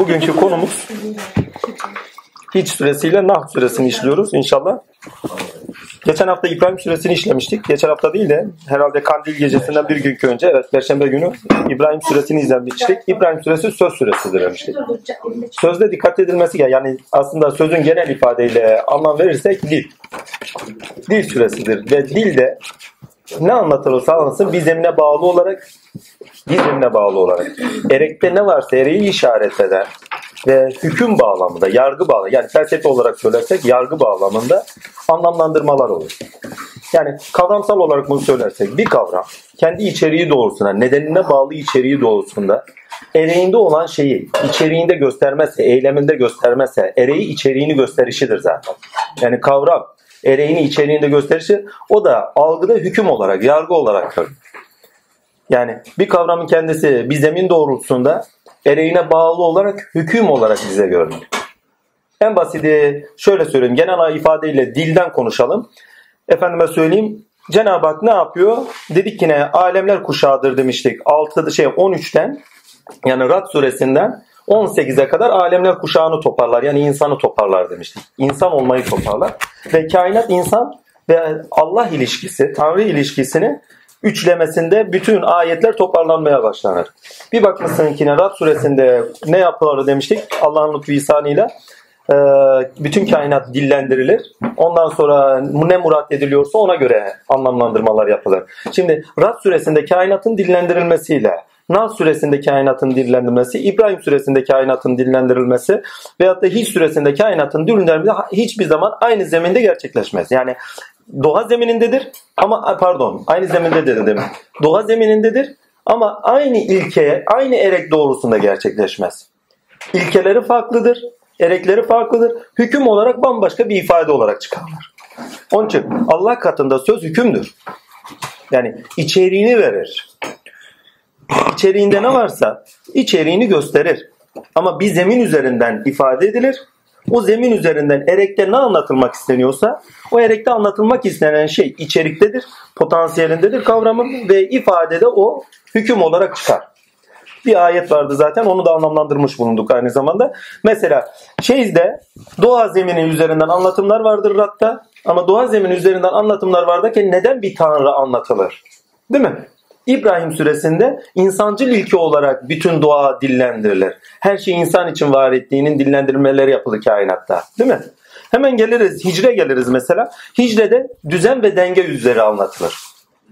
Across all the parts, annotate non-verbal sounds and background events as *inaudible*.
Bugünkü konumuz Hiç suresiyle Nahl suresini işliyoruz inşallah. Geçen hafta İbrahim suresini işlemiştik. Geçen hafta değil de herhalde kandil gecesinden bir gün önce evet Perşembe günü İbrahim suresini izlemiştik. İbrahim suresi söz suresidir demiştik. Sözde dikkat edilmesi gereken yani aslında sözün genel ifadeyle anlam verirsek dil. Dil süresidir ve dilde ne anlatılırsa anlatsın bir zemine bağlı olarak bir zemine bağlı olarak erekte ne varsa ereği işaret eder ve hüküm bağlamında, yargı bağlamında yani felsefe olarak söylersek yargı bağlamında anlamlandırmalar olur. Yani kavramsal olarak bunu söylersek bir kavram kendi içeriği doğrultusunda, nedenine bağlı içeriği doğrultusunda ereğinde olan şeyi içeriğinde göstermezse, eyleminde göstermezse ereği içeriğini gösterişidir zaten. Yani kavram ereğini içeriğinde gösterişi o da algıda hüküm olarak, yargı olarak görülür. Yani bir kavramın kendisi bir zemin doğrultusunda ereğine bağlı olarak hüküm olarak bize görünür. En basiti şöyle söyleyeyim. Genel ifadeyle dilden konuşalım. Efendime söyleyeyim. Cenab-ı Hak ne yapıyor? Dedik yine alemler kuşağıdır demiştik. 6 şey 13'ten yani Rad suresinden 18'e kadar alemler kuşağını toparlar. Yani insanı toparlar demiştik. İnsan olmayı toparlar. Ve kainat insan ve Allah ilişkisi, Tanrı ilişkisini üçlemesinde bütün ayetler toparlanmaya başlanır. Bir bakmışsın ki Rad suresinde ne yapılır demiştik Allah'ın lütfu ihsanıyla e, bütün kainat dillendirilir. Ondan sonra ne murat ediliyorsa ona göre anlamlandırmalar yapılır. Şimdi Rad suresinde kainatın dillendirilmesiyle Nas suresinde kainatın dillendirilmesi, İbrahim suresinde kainatın dillendirilmesi veyahut da Hiç suresinde kainatın dillendirilmesi hiçbir zaman aynı zeminde gerçekleşmez. Yani doğa zeminindedir ama pardon aynı zemindedir demek. Doğa zeminindedir ama aynı ilkeye, aynı erek doğrusunda gerçekleşmez. İlkeleri farklıdır, erekleri farklıdır. Hüküm olarak bambaşka bir ifade olarak çıkarlar. Onun için Allah katında söz hükümdür. Yani içeriğini verir. İçeriğinde ne varsa içeriğini gösterir. Ama bir zemin üzerinden ifade edilir o zemin üzerinden erekte ne anlatılmak isteniyorsa o erekte anlatılmak istenen şey içeriktedir, potansiyelindedir kavramın ve ifadede o hüküm olarak çıkar. Bir ayet vardı zaten onu da anlamlandırmış bulunduk aynı zamanda. Mesela şeyizde doğa zemini üzerinden anlatımlar vardır Rad'da ama doğa zemini üzerinden anlatımlar vardır ki neden bir tanrı anlatılır? Değil mi? İbrahim suresinde insancıl ilke olarak bütün doğa dillendirilir. Her şey insan için var ettiğinin dillendirmeleri yapılır kainatta. Değil mi? Hemen geliriz, hicre geliriz mesela. Hicrede düzen ve denge üzeri anlatılır.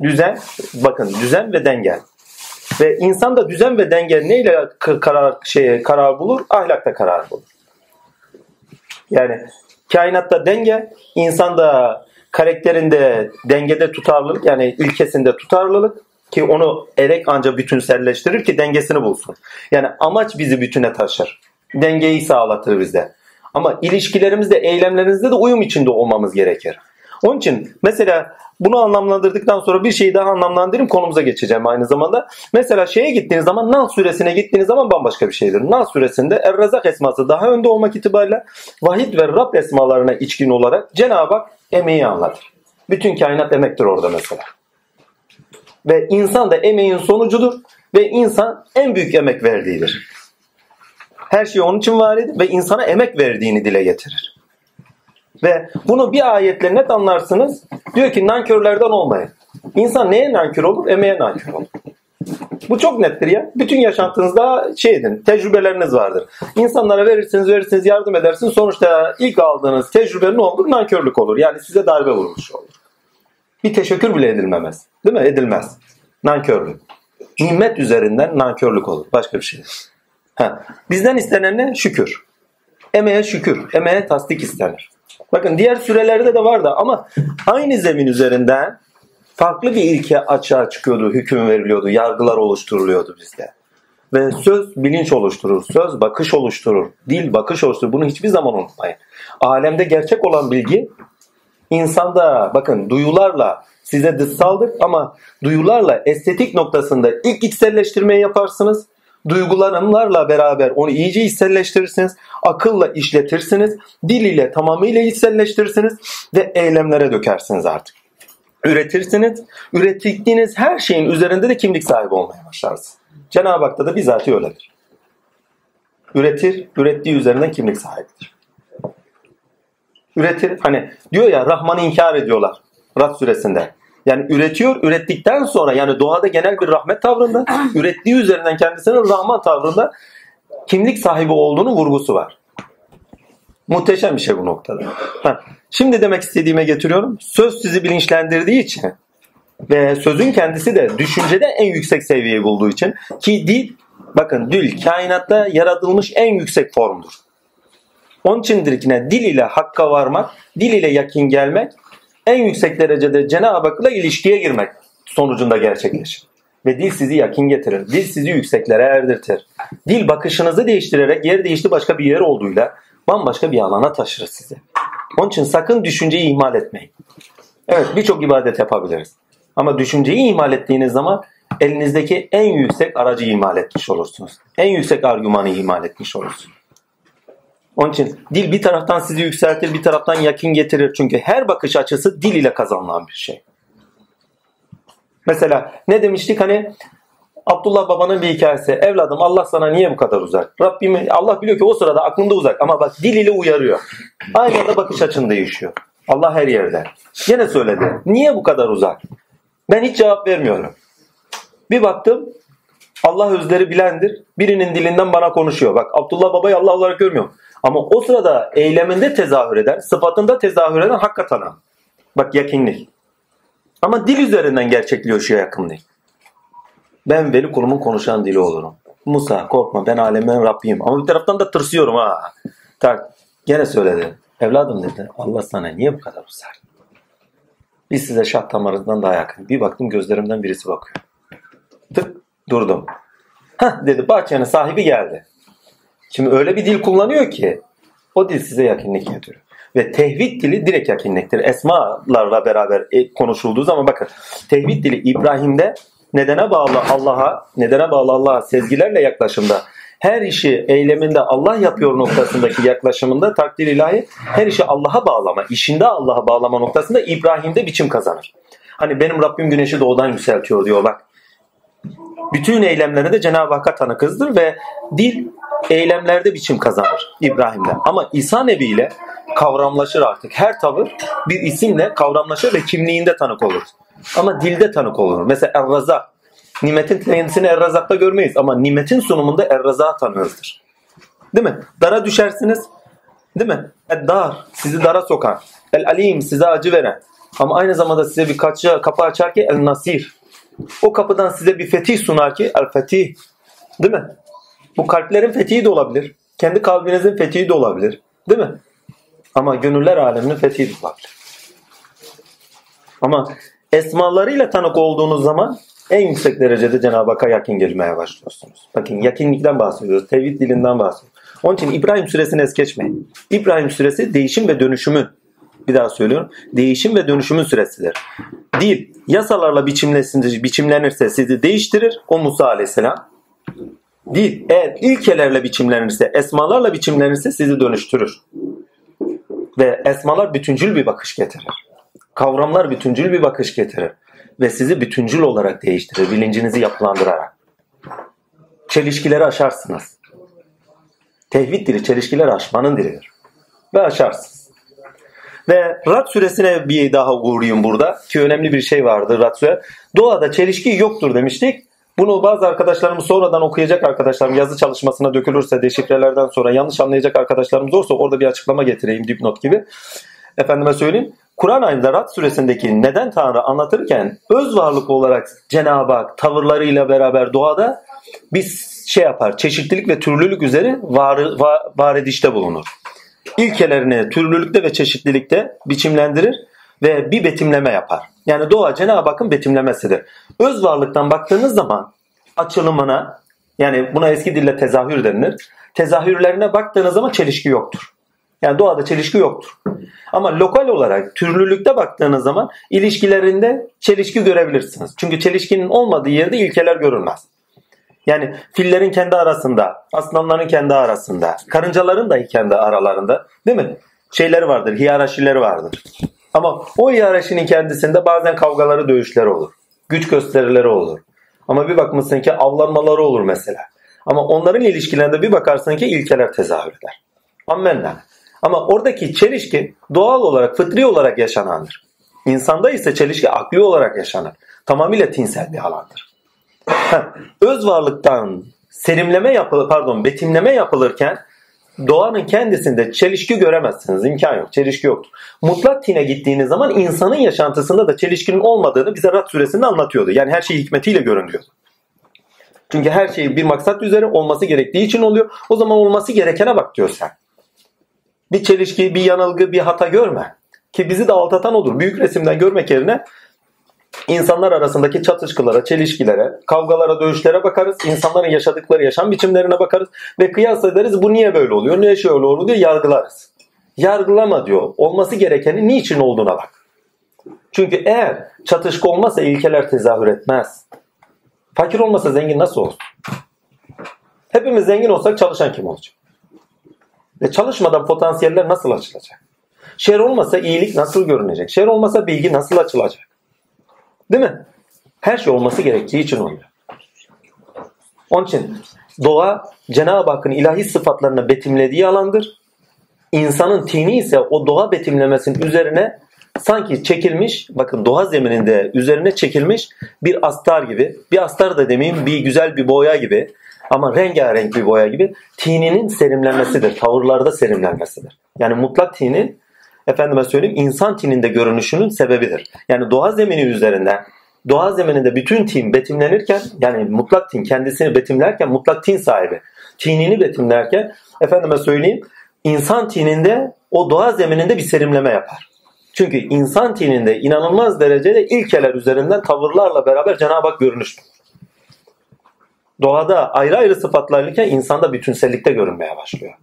Düzen, bakın düzen ve denge. Ve insan da düzen ve denge neyle karar şey karar bulur? Ahlakta karar bulur. Yani kainatta denge, insanda karakterinde dengede tutarlılık yani ilkesinde tutarlılık, ki onu erek anca bütünselleştirir ki dengesini bulsun. Yani amaç bizi bütüne taşır. Dengeyi sağlatır bizde. Ama ilişkilerimizde, eylemlerimizde de uyum içinde olmamız gerekir. Onun için mesela bunu anlamlandırdıktan sonra bir şeyi daha anlamlandırayım konumuza geçeceğim aynı zamanda. Mesela şeye gittiğiniz zaman Nal suresine gittiğiniz zaman bambaşka bir şeydir. Nal suresinde Er-Razak esması daha önde olmak itibariyle Vahid ve Rab esmalarına içkin olarak Cenab-ı Hak emeği anlatır. Bütün kainat emektir orada mesela. Ve insan da emeğin sonucudur ve insan en büyük emek verdiğidir. Her şey onun için var edip ve insana emek verdiğini dile getirir. Ve bunu bir ayetle net anlarsınız. Diyor ki nankörlerden olmayın. İnsan neye nankör olur? Emeğe nankör olur. Bu çok nettir ya. Bütün yaşantınızda şey edin, tecrübeleriniz vardır. İnsanlara verirsiniz, verirsiniz, yardım edersiniz. Sonuçta ilk aldığınız tecrübe ne olur? Nankörlük olur. Yani size darbe vurmuş olur. Bir teşekkür bile edilmemez. Değil mi? Edilmez. Nankörlük. Nimet üzerinden nankörlük olur. Başka bir şey. Ha. Bizden istenen ne? Şükür. Emeğe şükür. Emeğe tasdik istenir. Bakın diğer sürelerde de vardı ama aynı zemin üzerinden farklı bir ilke açığa çıkıyordu, hüküm veriliyordu, yargılar oluşturuluyordu bizde. Ve söz bilinç oluşturur, söz bakış oluşturur, dil bakış oluşturur. Bunu hiçbir zaman unutmayın. Alemde gerçek olan bilgi insanda bakın duyularla size dışsaldır ama duyularla estetik noktasında ilk içselleştirmeyi yaparsınız. Duygularımlarla beraber onu iyice içselleştirirsiniz. Akılla işletirsiniz. Dil ile tamamıyla içselleştirirsiniz ve eylemlere dökersiniz artık. Üretirsiniz. Ürettiğiniz her şeyin üzerinde de kimlik sahibi olmaya başlarsınız. Cenab-ı Hak'ta da bizatihi öyledir. Üretir, ürettiği üzerinden kimlik sahibidir. Üretir, hani diyor ya Rahman'ı inkar ediyorlar Rad suresinde. Yani üretiyor, ürettikten sonra yani doğada genel bir rahmet tavrında, *clears throat* ürettiği üzerinden kendisinin Rahman tavrında kimlik sahibi olduğunu vurgusu var. Muhteşem bir şey bu noktada. Ha, şimdi demek istediğime getiriyorum. Söz sizi bilinçlendirdiği için ve sözün kendisi de düşüncede en yüksek seviyeyi bulduğu için ki dil bakın dil kainatta yaratılmış en yüksek formdur. Onun içindir ki ne? Dil ile hakka varmak, dil ile yakin gelmek en yüksek derecede Cenab-ı Hak'la ilişkiye girmek sonucunda gerçekleşir. Ve dil sizi yakin getirir. Dil sizi yükseklere erdirtir. Dil bakışınızı değiştirerek yer değişti başka bir yer olduğuyla bambaşka bir alana taşır sizi. Onun için sakın düşünceyi ihmal etmeyin. Evet birçok ibadet yapabiliriz. Ama düşünceyi ihmal ettiğiniz zaman elinizdeki en yüksek aracı ihmal etmiş olursunuz. En yüksek argümanı ihmal etmiş olursunuz. Onun için dil bir taraftan sizi yükseltir, bir taraftan yakin getirir. Çünkü her bakış açısı dil ile kazanılan bir şey. Mesela ne demiştik hani Abdullah babanın bir hikayesi. Evladım Allah sana niye bu kadar uzak? Rabbim Allah biliyor ki o sırada aklında uzak ama bak dil ile uyarıyor. Aynı anda bakış açın değişiyor. Allah her yerde. Yine söyledi. Niye bu kadar uzak? Ben hiç cevap vermiyorum. Bir baktım Allah özleri bilendir. Birinin dilinden bana konuşuyor. Bak Abdullah babayı Allah olarak görmüyorum. Ama o sırada eyleminde tezahür eden, sıfatında tezahür eden hakikaten Bak yakinlik. Ama dil üzerinden gerçekliyor şu yakınlık. Ben veli kulumun konuşan dili olurum. Musa korkma ben alemin Rabbiyim. Ama bir taraftan da tırsıyorum ha. Tak. Gene söyledi. Evladım dedi Allah sana niye bu kadar uzak? Biz size şah damarından daha yakın. Bir baktım gözlerimden birisi bakıyor. Tık durdum. Hah dedi bahçenin sahibi geldi. Şimdi öyle bir dil kullanıyor ki o dil size yakınlık getiriyor. Ve tevhid dili direkt yakınlıktır. Esmalarla beraber e, konuşulduğu zaman bakın tevhid dili İbrahim'de nedene bağlı Allah'a, nedene bağlı Allah'a sezgilerle yaklaşımda her işi eyleminde Allah yapıyor noktasındaki yaklaşımında takdir ilahi her işi Allah'a bağlama, işinde Allah'a bağlama noktasında İbrahim'de biçim kazanır. Hani benim Rabbim güneşi doğudan yükseltiyor diyor bak. Bütün eylemlerinde Cenab-ı Hakk'a tanı kızdır ve dil eylemlerde biçim kazanır İbrahim'de. Ama İsa Nebi ile kavramlaşır artık. Her tavır bir isimle kavramlaşır ve kimliğinde tanık olur. Ama dilde tanık olur. Mesela Er-Razak. Nimetin kendisini Er-Razak'ta görmeyiz ama nimetin sunumunda Er-Razak'ı tanıyoruzdur. Değil mi? Dara düşersiniz. Değil mi? Ed-Dar sizi dara sokan. El-Alim size acı veren. Ama aynı zamanda size bir kapı açar ki El-Nasir. O kapıdan size bir fetih sunar ki El-Fetih. Değil mi? Bu kalplerin fethihi de olabilir. Kendi kalbinizin fethihi de olabilir. Değil mi? Ama gönüller aleminin fethi de olabilir. Ama esmalarıyla tanık olduğunuz zaman en yüksek derecede Cenab-ı Hakk'a yakın gelmeye başlıyorsunuz. Bakın yakinlikten bahsediyoruz. Tevhid dilinden bahsediyoruz. Onun için İbrahim suresini es geçmeyin. İbrahim suresi değişim ve dönüşümün bir daha söylüyorum. Değişim ve dönüşümün süresidir. Dil yasalarla biçimlenirse sizi değiştirir. O Musa aleyhisselam. Dil eğer ilkelerle biçimlenirse, esmalarla biçimlenirse sizi dönüştürür. Ve esmalar bütüncül bir bakış getirir. Kavramlar bütüncül bir bakış getirir. Ve sizi bütüncül olarak değiştirir. Bilincinizi yapılandırarak. Çelişkileri aşarsınız. Tevhid dili çelişkileri aşmanın dilidir. Ve aşarsınız. Ve Rad suresine bir daha uğrayayım burada. Ki önemli bir şey vardı Rad suresi. Doğada çelişki yoktur demiştik. Bunu bazı arkadaşlarımız sonradan okuyacak arkadaşlarım yazı çalışmasına dökülürse deşifrelerden sonra yanlış anlayacak arkadaşlarımız olursa orada bir açıklama getireyim dipnot gibi. Efendime söyleyeyim. Kur'an ayında Rad suresindeki neden Tanrı anlatırken öz varlık olarak Cenab-ı Hak tavırlarıyla beraber doğada biz şey yapar çeşitlilik ve türlülük üzere var, var, var edişte bulunur. İlkelerini türlülükte ve çeşitlilikte biçimlendirir ve bir betimleme yapar. Yani doğa Cenab-ı Hakk'ın betimlemesidir. Öz varlıktan baktığınız zaman açılımına yani buna eski dille tezahür denilir. Tezahürlerine baktığınız zaman çelişki yoktur. Yani doğada çelişki yoktur. Ama lokal olarak türlülükte baktığınız zaman ilişkilerinde çelişki görebilirsiniz. Çünkü çelişkinin olmadığı yerde ilkeler görülmez. Yani fillerin kendi arasında, aslanların kendi arasında, karıncaların da kendi aralarında değil mi? Şeyleri vardır, hiyerarşileri vardır. Ama o hiyerarşinin kendisinde bazen kavgaları, dövüşleri olur. Güç gösterileri olur. Ama bir bakmışsın ki avlanmaları olur mesela. Ama onların ilişkilerinde bir bakarsın ki ilkeler tezahür eder. Ammenna. Ama oradaki çelişki doğal olarak, fıtri olarak yaşanandır. İnsanda ise çelişki akli olarak yaşanır. Tamamıyla tinsel bir alandır. öz varlıktan serimleme yapılır, pardon betimleme yapılırken doğanın kendisinde çelişki göremezsiniz. İmkan yok. Çelişki yoktur. Mutlak tine gittiğiniz zaman insanın yaşantısında da çelişkinin olmadığını bize Rad suresinde anlatıyordu. Yani her şey hikmetiyle görünüyordu. Çünkü her şey bir maksat üzere olması gerektiği için oluyor. O zaman olması gerekene bak diyor sen. Bir çelişki, bir yanılgı, bir hata görme. Ki bizi de aldatan odur. Büyük resimden görmek yerine insanlar arasındaki çatışkılara, çelişkilere, kavgalara, dövüşlere bakarız. İnsanların yaşadıkları yaşam biçimlerine bakarız. Ve kıyas ederiz bu niye böyle oluyor, niye şöyle oluyor diye yargılarız. Yargılama diyor. Olması gerekeni niçin olduğuna bak. Çünkü eğer çatışkı olmazsa ilkeler tezahür etmez. Fakir olmasa zengin nasıl olsun? Hepimiz zengin olsak çalışan kim olacak? Ve çalışmadan potansiyeller nasıl açılacak? Şer olmasa iyilik nasıl görünecek? Şer olmasa bilgi nasıl açılacak? Değil mi? Her şey olması gerektiği için oluyor. Onun için doğa Cenab-ı Hakk'ın ilahi sıfatlarına betimlediği alandır. İnsanın tini ise o doğa betimlemesinin üzerine sanki çekilmiş, bakın doğa zemininde üzerine çekilmiş bir astar gibi. Bir astar da demeyeyim bir güzel bir boya gibi ama rengarenk bir boya gibi tininin serimlenmesidir. Tavırlarda serimlenmesidir. Yani mutlak tinin efendime söyleyeyim insan tininde görünüşünün sebebidir. Yani doğa zemini üzerinde doğa zemininde bütün tin betimlenirken yani mutlak tin kendisini betimlerken mutlak tin sahibi tinini betimlerken efendime söyleyeyim insan tininde o doğa zemininde bir serimleme yapar. Çünkü insan tininde inanılmaz derecede ilkeler üzerinden tavırlarla beraber Cenab-ı Hak görünüştür. Doğada ayrı ayrı sıfatlarlıken insanda bütünsellikte görünmeye başlıyor.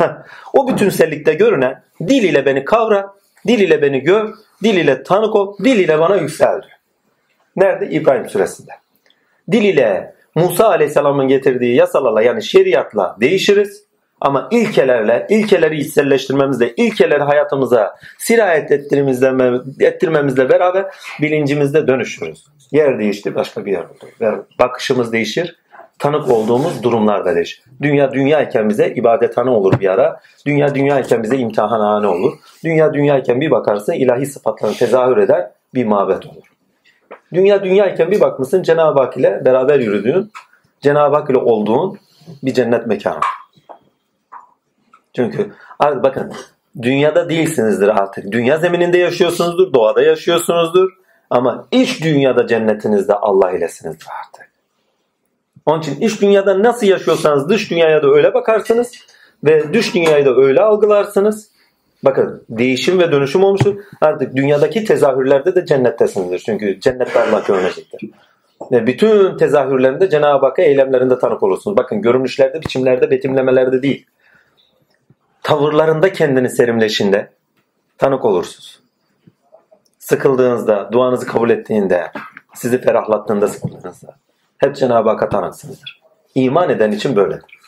Heh, o bütünsellikte görünen dil ile beni kavra, dil ile beni gör, dil ile tanık ol, dil ile bana yüksel Nerede? İbrahim suresinde. Dil ile Musa aleyhisselamın getirdiği yasalarla yani şeriatla değişiriz. Ama ilkelerle, ilkeleri içselleştirmemizle, ilkeleri hayatımıza sirayet ettirmemizle beraber bilincimizde dönüşürüz. Yer değişti, başka bir yer oldu. Bakışımız değişir, tanık olduğumuz durumlarda değişir. Dünya dünyayken bize ibadethane olur bir ara. Dünya dünyayken bize imtihanhane olur. Dünya dünyayken bir bakarsın ilahi sıfatlarını tezahür eder bir mabet olur. Dünya dünyayken bir bakmışsın Cenab-ı Hak ile beraber yürüdüğün, Cenab-ı Hak ile olduğun bir cennet mekanı. Çünkü artık bakın dünyada değilsinizdir artık. Dünya zemininde yaşıyorsunuzdur, doğada yaşıyorsunuzdur. Ama iç dünyada cennetinizde Allah ilesinizdir artık. Onun için iç dünyada nasıl yaşıyorsanız dış dünyaya da öyle bakarsınız ve dış dünyayı da öyle algılarsınız. Bakın değişim ve dönüşüm olmuştur. Artık dünyadaki tezahürlerde de cennettesinizdir. Çünkü cennette Allah görünecektir. Ve bütün tezahürlerinde Cenab-ı Hakk'a eylemlerinde tanık olursunuz. Bakın görünüşlerde, biçimlerde, betimlemelerde değil. Tavırlarında kendini serimleşinde tanık olursunuz. Sıkıldığınızda, duanızı kabul ettiğinde, sizi ferahlattığında sıkıldığınızda hep Cenab-ı Hakk'a tanıksınızdır. İman eden için böyledir.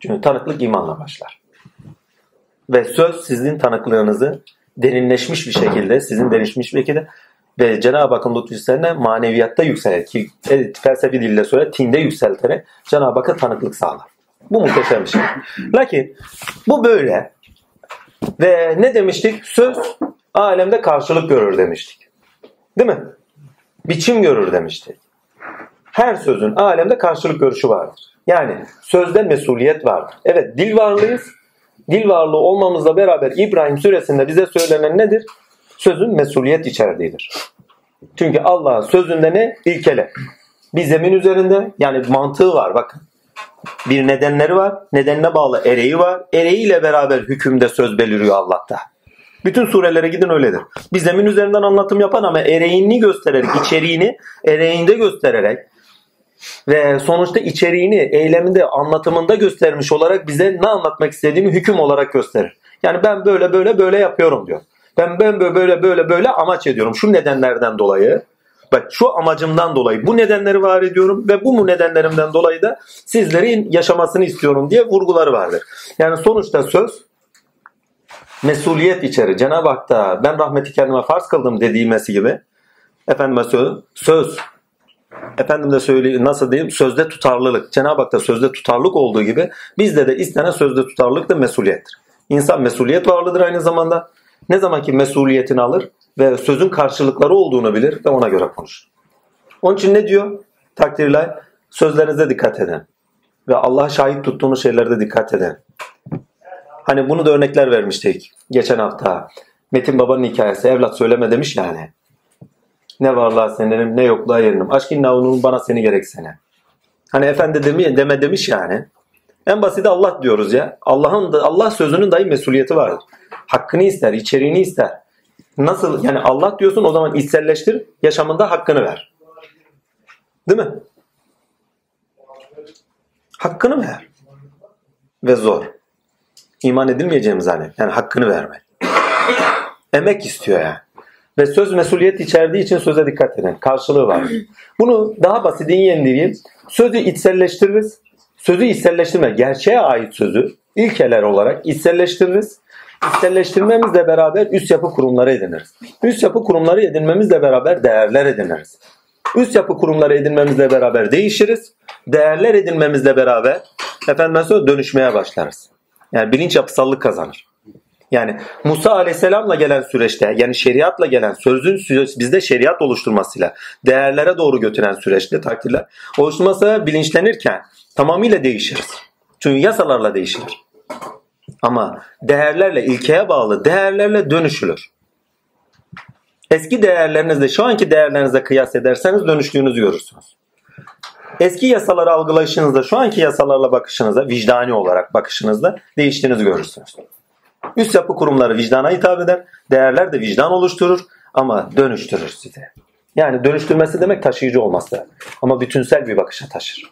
Çünkü tanıklık imanla başlar. Ve söz sizin tanıklığınızı derinleşmiş bir şekilde, sizin derinleşmiş bir şekilde ve Cenab-ı Hakk'ın lütfüslerine maneviyatta yükselir ki felsefi dille söyle tinde yükselterek Cenab-ı Hakk'a tanıklık sağlar. Bu muhteşem bir şey. Lakin bu böyle ve ne demiştik? Söz alemde karşılık görür demiştik. Değil mi? Biçim görür demiştik. Her sözün alemde karşılık görüşü vardır. Yani sözde mesuliyet vardır. Evet dil varlığıyız. Dil varlığı olmamızla beraber İbrahim suresinde bize söylenen nedir? Sözün mesuliyet içerdiğidir. Çünkü Allah sözünde ne? İlkele. Bir zemin üzerinde yani mantığı var bakın. Bir nedenleri var. Nedenine bağlı ereği var. Ereğiyle beraber hükümde söz beliriyor Allah'ta. Bütün surelere gidin öyledir. Bir zemin üzerinden anlatım yapan ama ereğini göstererek, içeriğini ereğinde göstererek ve sonuçta içeriğini eyleminde, anlatımında göstermiş olarak bize ne anlatmak istediğini hüküm olarak gösterir. Yani ben böyle böyle böyle yapıyorum diyor. Ben ben böyle böyle böyle böyle amaç ediyorum. Şu nedenlerden dolayı Bak şu amacımdan dolayı bu nedenleri var ediyorum ve bu mu nedenlerimden dolayı da sizlerin yaşamasını istiyorum diye vurguları vardır. Yani sonuçta söz mesuliyet içeri. Cenab-ı Hak da ben rahmeti kendime farz kıldım dediğimesi gibi efendime söz, söz efendim de söyleyeyim nasıl diyeyim sözde tutarlılık. Cenab-ı Hak'ta sözde tutarlılık olduğu gibi bizde de istenen sözde tutarlılık da mesuliyettir. İnsan mesuliyet varlığıdır aynı zamanda. Ne zaman ki mesuliyetini alır ve sözün karşılıkları olduğunu bilir ve ona göre konuşur. Onun için ne diyor? Takdirler sözlerinize dikkat edin. Ve Allah'a şahit tuttuğunuz şeylerde dikkat edin. Hani bunu da örnekler vermiştik geçen hafta. Metin Baba'nın hikayesi evlat söyleme demiş yani. Ne varlığa senenim ne yokluğa yerinim. Aşkın navunun bana seni gereksene. Hani efendi demi, deme demiş yani. En basiti Allah diyoruz ya. Allah'ın Allah sözünün dahi mesuliyeti vardır. Hakkını ister, içeriğini ister. Nasıl yani Allah diyorsun o zaman içselleştir, yaşamında hakkını ver. Değil mi? Hakkını ver. Ve zor. İman edilmeyeceğimiz hani. Yani hakkını vermek. Emek istiyor yani. Ve söz mesuliyet içerdiği için söze dikkat edin. Karşılığı var. *clears throat* Bunu daha basit indireyim. Sözü içselleştiririz. Sözü içselleştirme, gerçeğe ait sözü ilkeler olarak içselleştiririz. İçselleştirmemizle beraber üst yapı kurumları ediniriz. Üst yapı kurumları edinmemizle beraber değerler ediniriz. Üst yapı kurumları edinmemizle beraber değişiriz. Değerler edinmemizle beraber efendim mesela dönüşmeye başlarız. Yani bilinç yapısallık kazanır. Yani Musa Aleyhisselam'la gelen süreçte yani şeriatla gelen sözün bizde şeriat oluşturmasıyla değerlere doğru götüren süreçte takdirler oluşturması bilinçlenirken tamamıyla değişiriz. Çünkü yasalarla değişilir. Ama değerlerle ilkeye bağlı değerlerle dönüşülür. Eski değerlerinizle şu anki değerlerinizle kıyas ederseniz dönüştüğünüzü görürsünüz. Eski yasaları algılayışınızda şu anki yasalarla bakışınızda vicdani olarak bakışınızda değiştiğinizi görürsünüz. Üst yapı kurumları vicdana hitap eder. Değerler de vicdan oluşturur ama dönüştürür sizi. Yani dönüştürmesi demek taşıyıcı olması. Ama bütünsel bir bakışa taşır.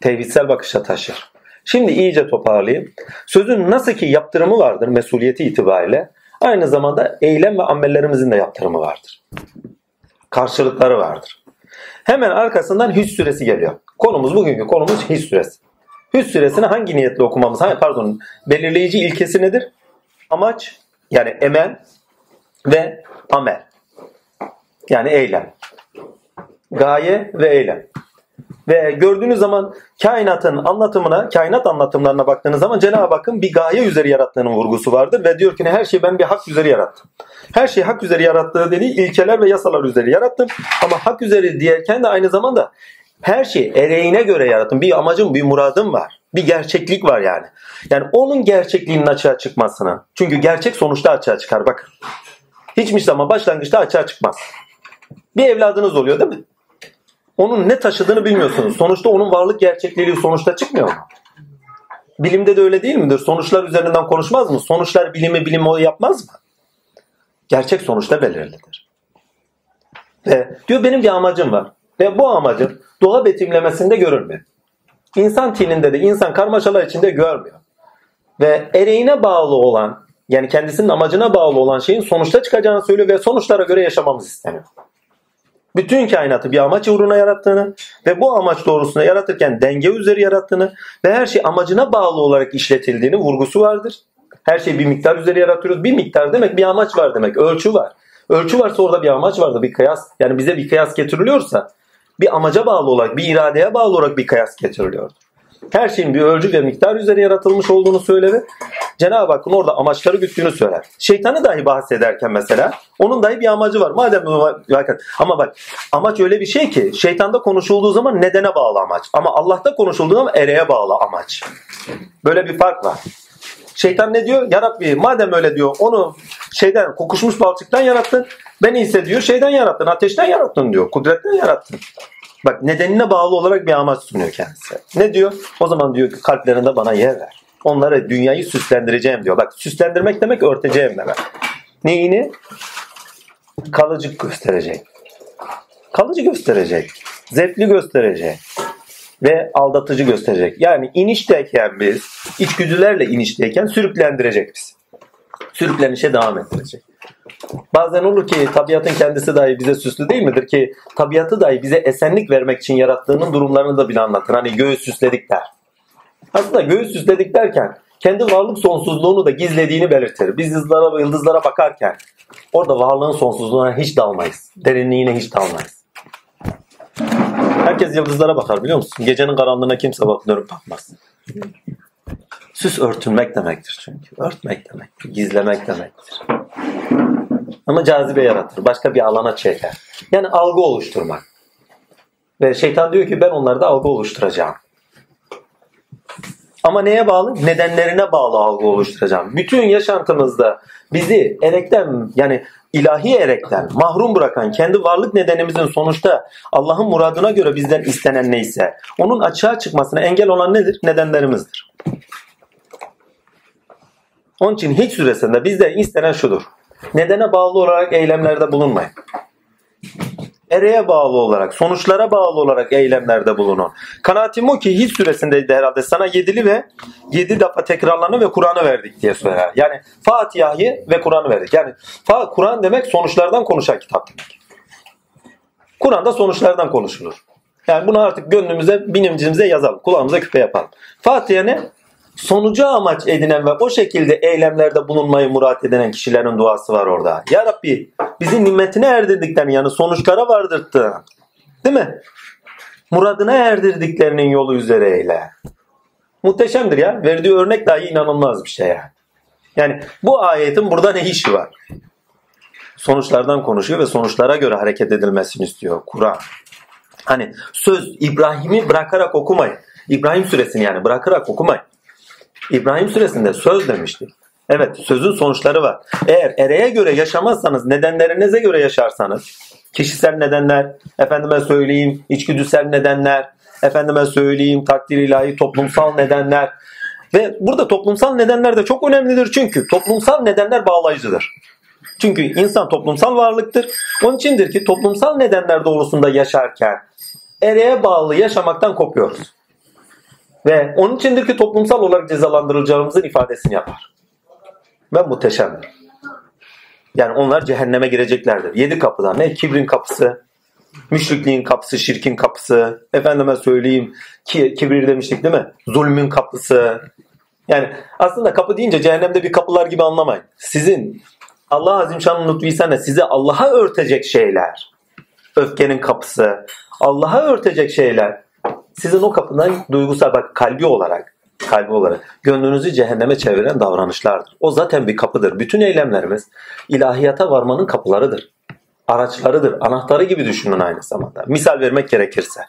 Tevhidsel bakışa taşır. Şimdi iyice toparlayayım. Sözün nasıl ki yaptırımı vardır mesuliyeti itibariyle aynı zamanda eylem ve amellerimizin de yaptırımı vardır. Karşılıkları vardır. Hemen arkasından hüs süresi geliyor. Konumuz bugünkü konumuz hüs süresi. Hüs süresini hangi niyetle okumamız, pardon belirleyici ilkesi nedir? Amaç yani emel ve amel. Yani eylem. Gaye ve eylem. Ve gördüğünüz zaman kainatın anlatımına, kainat anlatımlarına baktığınız zaman Cenab-ı Hakk'ın bir gaye üzeri yarattığının vurgusu vardır. Ve diyor ki her şeyi ben bir hak üzeri yarattım. Her şeyi hak üzeri yarattığı dediği ilkeler ve yasalar üzeri yarattım. Ama hak üzeri diyerken de aynı zamanda her şeyi ereğine göre yarattım. Bir amacım, bir muradım var. Bir gerçeklik var yani. Yani onun gerçekliğinin açığa çıkmasını. Çünkü gerçek sonuçta açığa çıkar. Bakın. Hiçbir zaman başlangıçta açığa çıkmaz. Bir evladınız oluyor değil mi? Onun ne taşıdığını bilmiyorsunuz. Sonuçta onun varlık gerçekliği sonuçta çıkmıyor mu? Bilimde de öyle değil midir? Sonuçlar üzerinden konuşmaz mı? Sonuçlar bilimi bilim o yapmaz mı? Gerçek sonuçta belirlidir. Ve diyor benim bir amacım var. Ve bu amacım doğa betimlemesinde görülmüyor. İnsan tininde de insan karmaşalar içinde görmüyor. Ve ereğine bağlı olan yani kendisinin amacına bağlı olan şeyin sonuçta çıkacağını söylüyor ve sonuçlara göre yaşamamız isteniyor. Bütün kainatı bir amaç uğruna yarattığını ve bu amaç doğrusunda yaratırken denge üzeri yarattığını ve her şey amacına bağlı olarak işletildiğini vurgusu vardır. Her şeyi bir miktar üzeri yaratıyoruz. Bir miktar demek bir amaç var demek. Ölçü var. Ölçü varsa orada bir amaç vardı. Bir kıyas. Yani bize bir kıyas getiriliyorsa bir amaca bağlı olarak, bir iradeye bağlı olarak bir kıyas getiriliyordur. Her şeyin bir ölçü ve miktar üzeri yaratılmış olduğunu söyler Cenab-ı Hakk'ın orada amaçları güttüğünü söyler. Şeytanı dahi bahsederken mesela onun dahi bir amacı var. Madem ama bak amaç öyle bir şey ki şeytanda konuşulduğu zaman nedene bağlı amaç. Ama Allah'ta konuşulduğu zaman ereğe bağlı amaç. Böyle bir fark var. Şeytan ne diyor? Ya Rabbi madem öyle diyor onu şeyden kokuşmuş balçıktan yarattın. Beni ise diyor şeyden yarattın, ateşten yarattın diyor. Kudretten yarattın. Bak nedenine bağlı olarak bir amaç sunuyor kendisi. Ne diyor? O zaman diyor ki kalplerinde bana yer ver. Onlara dünyayı süslendireceğim diyor. Bak süslendirmek demek örteceğim demek. Neyini? Kalıcı gösterecek. Kalıcı gösterecek. Zevkli gösterecek. Ve aldatıcı gösterecek. Yani inişteyken biz, içgüdülerle inişteyken sürüklendirecek bizi. Sürüklenişe devam ettirecek. Bazen olur ki tabiatın kendisi dahi bize süslü değil midir ki tabiatı dahi bize esenlik vermek için yarattığının durumlarını da bile anlatır. Hani göğüs süsledik der. Aslında göğüs süsledik derken kendi varlık sonsuzluğunu da gizlediğini belirtir. Biz yıldızlara yıldızlara bakarken orada varlığın sonsuzluğuna hiç dalmayız. Derinliğine hiç dalmayız. Herkes yıldızlara bakar biliyor musun? Gecenin karanlığına kimse bak dönüp bakmaz. Süs örtünmek demektir çünkü. Örtmek demektir. Gizlemek demektir. Ama cazibe yaratır. Başka bir alana çeker. Yani algı oluşturmak. Ve şeytan diyor ki ben onlarda algı oluşturacağım. Ama neye bağlı? Nedenlerine bağlı algı oluşturacağım. Bütün yaşantımızda bizi erekten yani ilahi erekten mahrum bırakan kendi varlık nedenimizin sonuçta Allah'ın muradına göre bizden istenen neyse onun açığa çıkmasına engel olan nedir? Nedenlerimizdir. Onun için hiç süresinde bizde istenen şudur. Nedene bağlı olarak eylemlerde bulunmayın ereğe bağlı olarak, sonuçlara bağlı olarak eylemlerde bulunun. Kanaatim o ki hiç süresindeydi herhalde. Sana yedili ve yedi defa tekrarlanı ve Kur'an'ı verdik diye söyler. Yani Fatiha'yı ve Kur'an'ı verdik. Yani Kur'an demek sonuçlardan konuşan kitap demek. Kur'an'da sonuçlardan konuşulur. Yani bunu artık gönlümüze, bilimcimize yazalım. Kulağımıza küpe yapalım. Fatiha ne? Sonucu amaç edinen ve o şekilde eylemlerde bulunmayı murat edinen kişilerin duası var orada. Ya Rabbi bizi nimetine erdirdikten yani sonuçlara vardırttı. Değil mi? Muradına erdirdiklerinin yolu üzere eyle. Muhteşemdir ya. Verdiği örnek dahi inanılmaz bir şey ya. Yani bu ayetin burada ne işi var? Sonuçlardan konuşuyor ve sonuçlara göre hareket edilmesini istiyor Kur'an. Hani söz İbrahim'i bırakarak okumayın. İbrahim suresini yani bırakarak okumayın. İbrahim suresinde söz demişti. Evet sözün sonuçları var. Eğer ereğe göre yaşamazsanız nedenlerinize göre yaşarsanız kişisel nedenler, efendime söyleyeyim içgüdüsel nedenler, efendime söyleyeyim takdir ilahi toplumsal nedenler ve burada toplumsal nedenler de çok önemlidir çünkü toplumsal nedenler bağlayıcıdır. Çünkü insan toplumsal varlıktır. Onun içindir ki toplumsal nedenler doğrusunda yaşarken ereğe bağlı yaşamaktan kopuyoruz. Ve onun içindir ki toplumsal olarak cezalandırılacağımızın ifadesini yapar. Ve muhteşemdir. Yani onlar cehenneme gireceklerdir. Yedi kapıdan ne? Kibrin kapısı, müşrikliğin kapısı, şirkin kapısı, efendime söyleyeyim ki, kibir demiştik değil mi? Zulmün kapısı. Yani aslında kapı deyince cehennemde bir kapılar gibi anlamayın. Sizin Allah Azimşan'ın lütfuysa size Allah'a örtecek şeyler. Öfkenin kapısı, Allah'a örtecek şeyler sizin o kapıdan duygusal bak kalbi olarak kalbi olarak gönlünüzü cehenneme çeviren davranışlardır. O zaten bir kapıdır. Bütün eylemlerimiz ilahiyata varmanın kapılarıdır. Araçlarıdır. Anahtarı gibi düşünün aynı zamanda. Misal vermek gerekirse.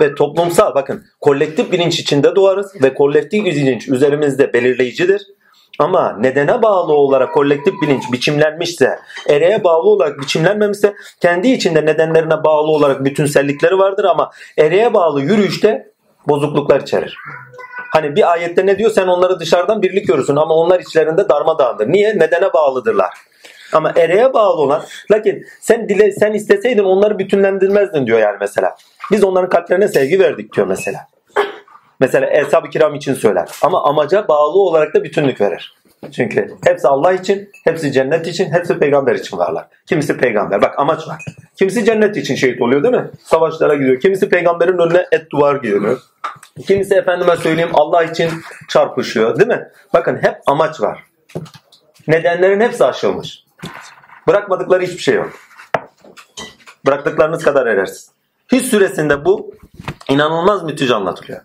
Ve toplumsal bakın kolektif bilinç içinde doğarız ve kolektif bilinç üzerimizde belirleyicidir. Ama nedene bağlı olarak kolektif bilinç biçimlenmişse, ereğe bağlı olarak biçimlenmemişse kendi içinde nedenlerine bağlı olarak bütünsellikleri vardır ama ereğe bağlı yürüyüşte bozukluklar içerir. Hani bir ayette ne diyor? Sen onları dışarıdan birlik görürsün ama onlar içlerinde darmadağındır. Niye? Nedene bağlıdırlar. Ama ereğe bağlı olan lakin sen dile sen isteseydin onları bütünlendirmezdin diyor yani mesela. Biz onların kalplerine sevgi verdik diyor mesela. Mesela Eshab-ı Kiram için söyler. Ama amaca bağlı olarak da bütünlük verir. Çünkü hepsi Allah için, hepsi cennet için, hepsi peygamber için varlar. Kimisi peygamber. Bak amaç var. Kimisi cennet için şehit oluyor değil mi? Savaşlara gidiyor. Kimisi peygamberin önüne et duvar giyiyor. Kimisi efendime söyleyeyim Allah için çarpışıyor değil mi? Bakın hep amaç var. Nedenlerin hepsi aşılmış. Bırakmadıkları hiçbir şey yok. Bıraktıklarınız kadar edersiniz. Hiç süresinde bu inanılmaz müthiş anlatılıyor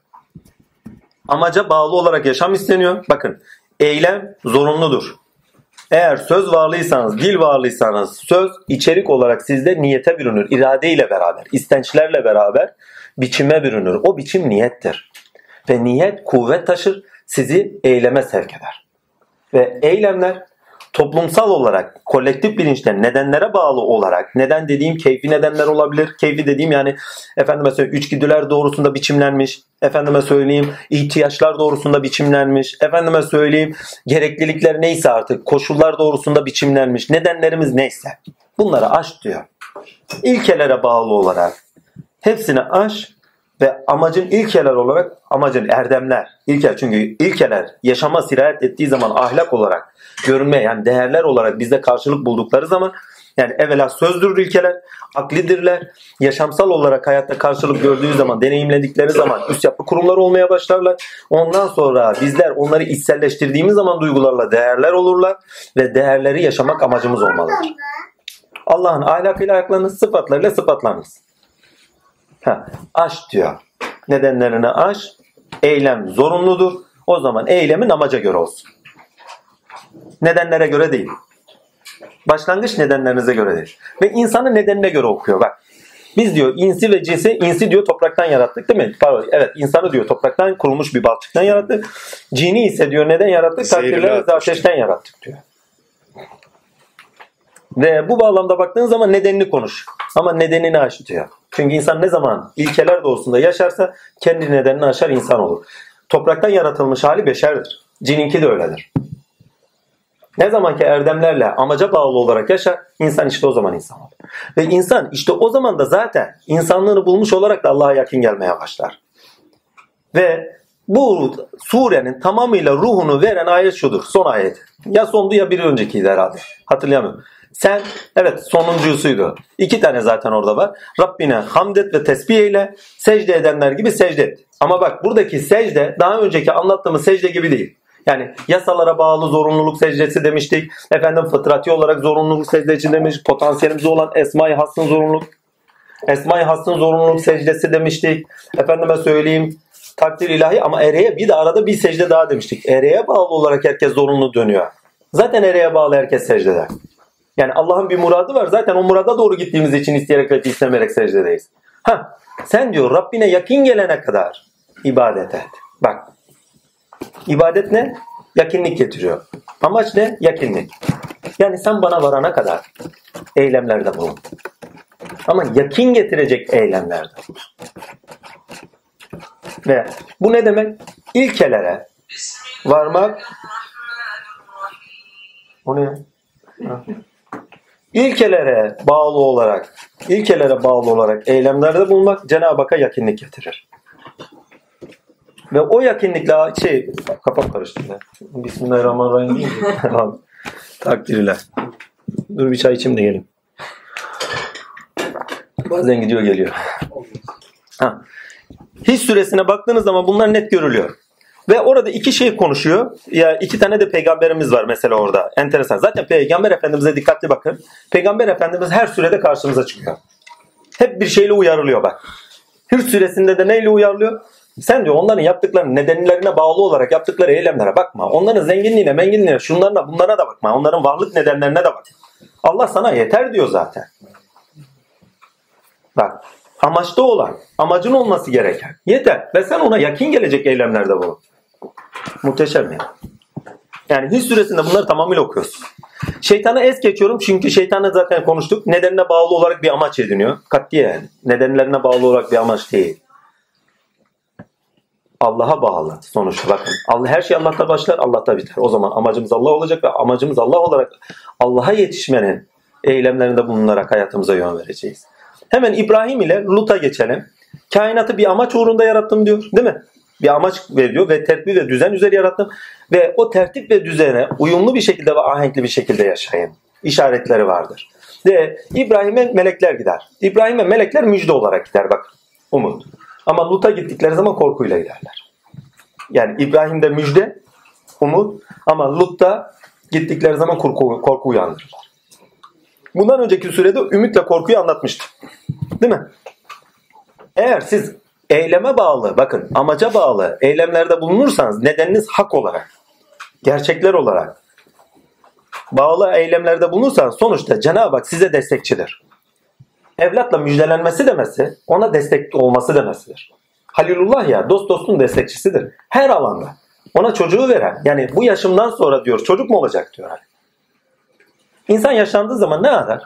amaca bağlı olarak yaşam isteniyor. Bakın eylem zorunludur. Eğer söz varlıysanız, dil varlıysanız söz içerik olarak sizde niyete bürünür. İrade ile beraber, istençlerle beraber biçime bürünür. O biçim niyettir. Ve niyet kuvvet taşır, sizi eyleme sevk eder. Ve eylemler toplumsal olarak kolektif bilinçte nedenlere bağlı olarak neden dediğim keyfi nedenler olabilir. Keyfi dediğim yani efendime söyleyeyim içgüdüler doğrusunda biçimlenmiş. Efendime söyleyeyim ihtiyaçlar doğrusunda biçimlenmiş. Efendime söyleyeyim gereklilikler neyse artık koşullar doğrusunda biçimlenmiş. Nedenlerimiz neyse. Bunları aş diyor. İlkelere bağlı olarak hepsini aş ve amacın ilkeler olarak amacın erdemler. İlkel çünkü ilkeler yaşama sirayet ettiği zaman ahlak olarak görünme yani değerler olarak bizde karşılık buldukları zaman yani evvela sözdür ilkeler, aklidirler. Yaşamsal olarak hayatta karşılık gördüğü zaman, deneyimledikleri zaman üst yapı kurumları olmaya başlarlar. Ondan sonra bizler onları içselleştirdiğimiz zaman duygularla değerler olurlar ve değerleri yaşamak amacımız olmalıdır. Allah'ın ahlakıyla ayaklarınız, sıfatlarıyla sıfatlarınız. Ha, aş diyor. Nedenlerini aş. Eylem zorunludur. O zaman eylemin amaca göre olsun. Nedenlere göre değil. Başlangıç nedenlerinize göre değil. Ve insanı nedenine göre okuyor. Bak biz diyor insi ve cinsi, insi diyor topraktan yarattık değil mi? Pardon, evet insanı diyor topraktan kurulmuş bir balçıktan yarattık. Cini ise diyor neden yarattık? Takdirleri ateşten. ateşten yarattık diyor. Ve bu bağlamda baktığın zaman nedenini konuş. Ama nedenini aş diyor. Çünkü insan ne zaman ilkeler doğusunda yaşarsa kendi nedenini aşar insan olur. Topraktan yaratılmış hali beşerdir. Cininki de öyledir. Ne zaman ki erdemlerle amaca bağlı olarak yaşar, insan işte o zaman insan olur. Ve insan işte o zaman da zaten insanlığını bulmuş olarak da Allah'a yakın gelmeye başlar. Ve bu surenin tamamıyla ruhunu veren ayet şudur. Son ayet. Ya sondu ya bir öncekiydi herhalde. Hatırlayamıyorum. Sen evet sonuncusuydu. İki tane zaten orada var. Rabbine hamd et ve tesbih eyle. Secde edenler gibi secde et. Ama bak buradaki secde daha önceki anlattığımız secde gibi değil. Yani yasalara bağlı zorunluluk secdesi demiştik. Efendim fıtrati olarak zorunluluk secdesi demiş. Potansiyelimiz olan Esma-i Has'ın zorunluluk Esma-i Has'ın zorunluluk secdesi demiştik. Efendime söyleyeyim takdir ilahi ama ereğe bir de arada bir secde daha demiştik. Ereğe bağlı olarak herkes zorunlu dönüyor. Zaten ereğe bağlı herkes secdede. Yani Allah'ın bir muradı var. Zaten o murada doğru gittiğimiz için isteyerek ve istemeyerek secdedeyiz. Ha, sen diyor Rabbine yakın gelene kadar ibadet et. Bak. İbadet ne? Yakinlik getiriyor. Amaç ne? Yakinlik. Yani sen bana varana kadar eylemlerde bulun. Ama yakin getirecek eylemlerde. Ve bu ne demek? İlkelere varmak o ne? Ha. İlkelere bağlı olarak ilkelere bağlı olarak eylemlerde bulunmak Cenab-ı Hakk'a yakinlik getirir. Ve o yakinlikle şey kafam karıştı. ya. Bismillahirrahmanirrahim değil mi? *laughs* Dur bir çay içeyim de gelin. Bazen gidiyor geliyor. Ha. His süresine baktığınız zaman bunlar net görülüyor. Ve orada iki şey konuşuyor. Ya iki tane de peygamberimiz var mesela orada. Enteresan. Zaten peygamber efendimize dikkatli bakın. Peygamber efendimiz her sürede karşımıza çıkıyor. Hep bir şeyle uyarılıyor bak. Hırs süresinde de neyle uyarılıyor? Sen diyor onların yaptıklarının nedenlerine bağlı olarak yaptıkları eylemlere bakma. Onların zenginliğine, menginliğine, şunlarına, bunlara da bakma. Onların varlık nedenlerine de bak. Allah sana yeter diyor zaten. Bak amaçta olan, amacın olması gereken. Yeter. Ve sen ona yakin gelecek eylemlerde bulun. Muhteşem ya. Yani his süresinde bunları tamamıyla okuyorsun. Şeytana es geçiyorum çünkü şeytanla zaten konuştuk. Nedenine bağlı olarak bir amaç ediniyor. Katliyen. Nedenlerine bağlı olarak bir amaç değil. Allah'a bağlı sonuçta bakın. Allah, her şey Allah'ta başlar, Allah'ta biter. O zaman amacımız Allah olacak ve amacımız Allah olarak Allah'a yetişmenin eylemlerinde bulunarak hayatımıza yön vereceğiz. Hemen İbrahim ile Lut'a geçelim. Kainatı bir amaç uğrunda yarattım diyor. Değil mi? Bir amaç veriyor ve tertip ve düzen üzeri yarattım. Ve o tertip ve düzene uyumlu bir şekilde ve ahenkli bir şekilde yaşayın. İşaretleri vardır. Ve İbrahim'e melekler gider. İbrahim'e melekler müjde olarak gider bak. Umut. Ama Lut'a gittikleri zaman korkuyla giderler. Yani İbrahim'de müjde, umut ama Lut'ta gittikleri zaman korku, korku uyandırırlar. Bundan önceki sürede ümit ve korkuyu anlatmıştım. Değil mi? Eğer siz eyleme bağlı, bakın amaca bağlı eylemlerde bulunursanız nedeniniz hak olarak, gerçekler olarak bağlı eylemlerde bulunursanız sonuçta Cenab-ı Hak size destekçidir. Evlatla müjdelenmesi demesi, ona destek olması demesidir. Halilullah ya dost dostun destekçisidir. Her alanda. Ona çocuğu veren, yani bu yaşımdan sonra diyor çocuk mu olacak diyor. İnsan yaşandığı zaman ne arar?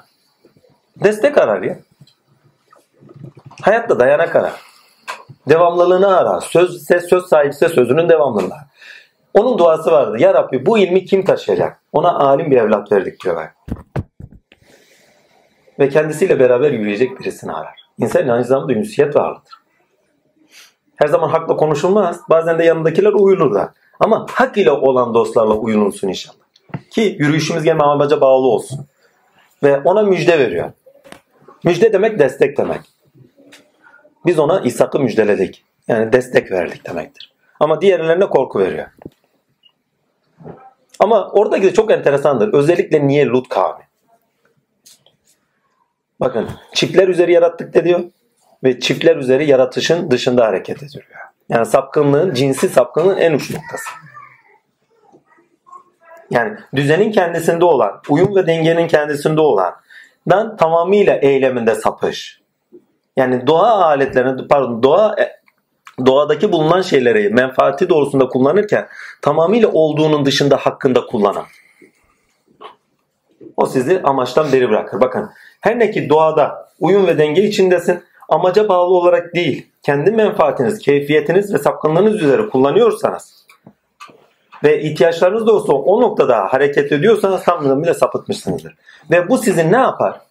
Destek arar ya. Hayatta dayanak arar. Devamlılığını arar. Söz ise söz sahipse sözünün devamlılığı. Onun duası vardı. Ya Rabbi bu ilmi kim taşıyacak? Ona alim bir evlat verdik diyor. bak. Ve kendisiyle beraber yürüyecek birisini arar. İnsan aynı zamanda ünsiyet varlıdır. Her zaman hakla konuşulmaz. Bazen de yanındakiler uyulur da. Ama hak ile olan dostlarla uyulunsun inşallah. Ki yürüyüşümüz gene amaca bağlı olsun. Ve ona müjde veriyor. Müjde demek destek demek. Biz ona İshak'ı müjdeledik. Yani destek verdik demektir. Ama diğerlerine korku veriyor. Ama oradaki de çok enteresandır. Özellikle niye Lut kavmi? Bakın çiftler üzeri yarattık de diyor. ve çiftler üzeri yaratışın dışında hareket ediyor. Yani sapkınlığın, cinsi sapkınlığın en uç noktası. Yani düzenin kendisinde olan, uyum ve dengenin kendisinde olan dan tamamıyla eyleminde sapış. Yani doğa aletlerini, pardon doğa doğadaki bulunan şeyleri menfaati doğrusunda kullanırken tamamıyla olduğunun dışında hakkında kullanan. O sizi amaçtan beri bırakır. Bakın her ne ki doğada uyum ve denge içindesin amaca bağlı olarak değil kendi menfaatiniz, keyfiyetiniz ve sapkınlığınız üzere kullanıyorsanız ve ihtiyaçlarınız da olsa o noktada hareket ediyorsanız tamamıyla sapıtmışsınızdır. Ve bu sizi ne yapar?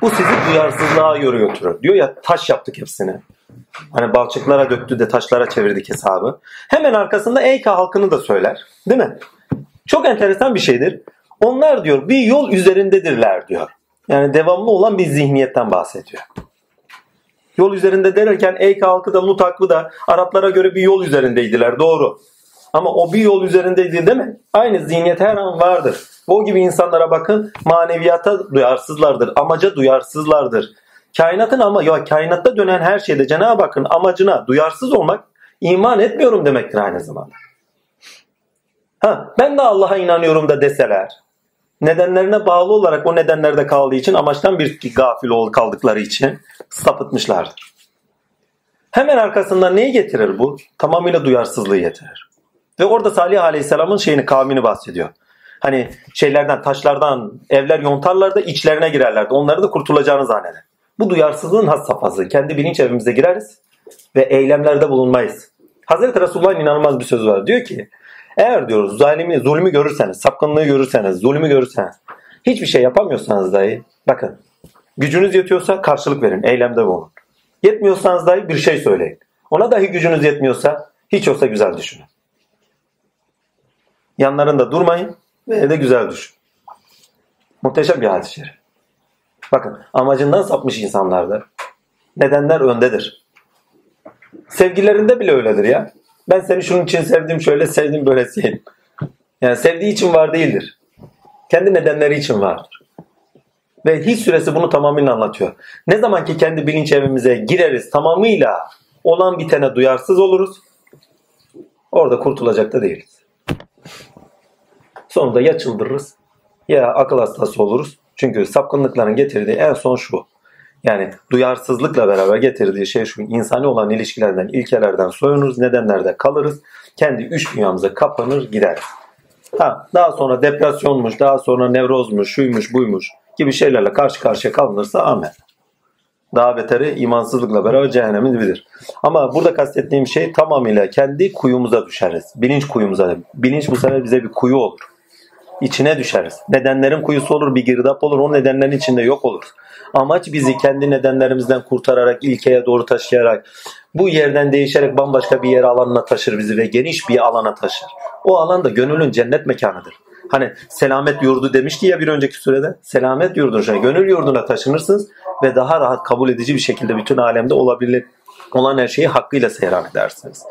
Bu sizi duyarsızlığa yoru. Diyor ya taş yaptık hepsini. Hani balçıklara döktü de taşlara çevirdik hesabı. Hemen arkasında Eyka halkını da söyler. Değil mi? Çok enteresan bir şeydir. Onlar diyor bir yol üzerindedirler diyor. Yani devamlı olan bir zihniyetten bahsediyor. Yol üzerinde derken Eyka halkı da Lut halkı da Araplara göre bir yol üzerindeydiler. Doğru. Ama o bir yol üzerindeydi değil mi? Aynı zihniyet her an vardır. O gibi insanlara bakın maneviyata duyarsızlardır. Amaca duyarsızlardır. Kainatın ama ya kainatta dönen her şeyde Cenab-ı Hakk'ın amacına duyarsız olmak iman etmiyorum demektir aynı zamanda. Ha, ben de Allah'a inanıyorum da deseler nedenlerine bağlı olarak o nedenlerde kaldığı için amaçtan bir gafil ol kaldıkları için sapıtmışlardır. Hemen arkasından neyi getirir bu? Tamamıyla duyarsızlığı getirir. Ve orada Salih Aleyhisselam'ın şeyini kavmini bahsediyor. Hani şeylerden, taşlardan evler yontarlar da içlerine girerlerdi. Onları da kurtulacağını zanneder. Bu duyarsızlığın has safhası. Kendi bilinç evimize gireriz ve eylemlerde bulunmayız. Hazreti Resulullah'ın inanılmaz bir sözü var. Diyor ki eğer diyoruz zalimi, zulmü görürseniz, sapkınlığı görürseniz, zulmü görürseniz hiçbir şey yapamıyorsanız dahi bakın gücünüz yetiyorsa karşılık verin, eylemde bulunun. Yetmiyorsanız dahi bir şey söyleyin. Ona dahi gücünüz yetmiyorsa hiç olsa güzel düşünün. Yanlarında durmayın ve de güzel düşün. Muhteşem bir hadis-i. Bakın amacından sapmış insanlardır. Nedenler öndedir. Sevgilerinde bile öyledir ya. Ben seni şunun için sevdim şöyle sevdim böyle sevdim. Yani sevdiği için var değildir. Kendi nedenleri için vardır. Ve hiç süresi bunu tamamıyla anlatıyor. Ne zaman ki kendi bilinç evimize gireriz tamamıyla olan bitene duyarsız oluruz. Orada kurtulacak da değiliz. Sonunda ya çıldırırız ya akıl hastası oluruz. Çünkü sapkınlıkların getirdiği en son şu. Yani duyarsızlıkla beraber getirdiği şey şu. insani olan ilişkilerden, ilkelerden soyunuruz, nedenlerde kalırız. Kendi üç dünyamıza kapanır gider. Ha, daha sonra depresyonmuş, daha sonra nevrozmuş, şuymuş, buymuş gibi şeylerle karşı karşıya kalınırsa amen. Daha beteri imansızlıkla beraber cehennemin dibidir. Ama burada kastettiğim şey tamamıyla kendi kuyumuza düşeriz. Bilinç kuyumuza. Bilinç bu sefer bize bir kuyu olur. İçine düşeriz. Nedenlerin kuyusu olur, bir girdap olur. O nedenlerin içinde yok olur. Amaç bizi kendi nedenlerimizden kurtararak, ilkeye doğru taşıyarak, bu yerden değişerek bambaşka bir yer alanına taşır bizi ve geniş bir alana taşır. O alan da gönülün cennet mekanıdır. Hani selamet yurdu demişti ya bir önceki sürede. Selamet yurduna, gönül yurduna taşınırsınız ve daha rahat kabul edici bir şekilde bütün alemde olabilir olan her şeyi hakkıyla seyran edersiniz.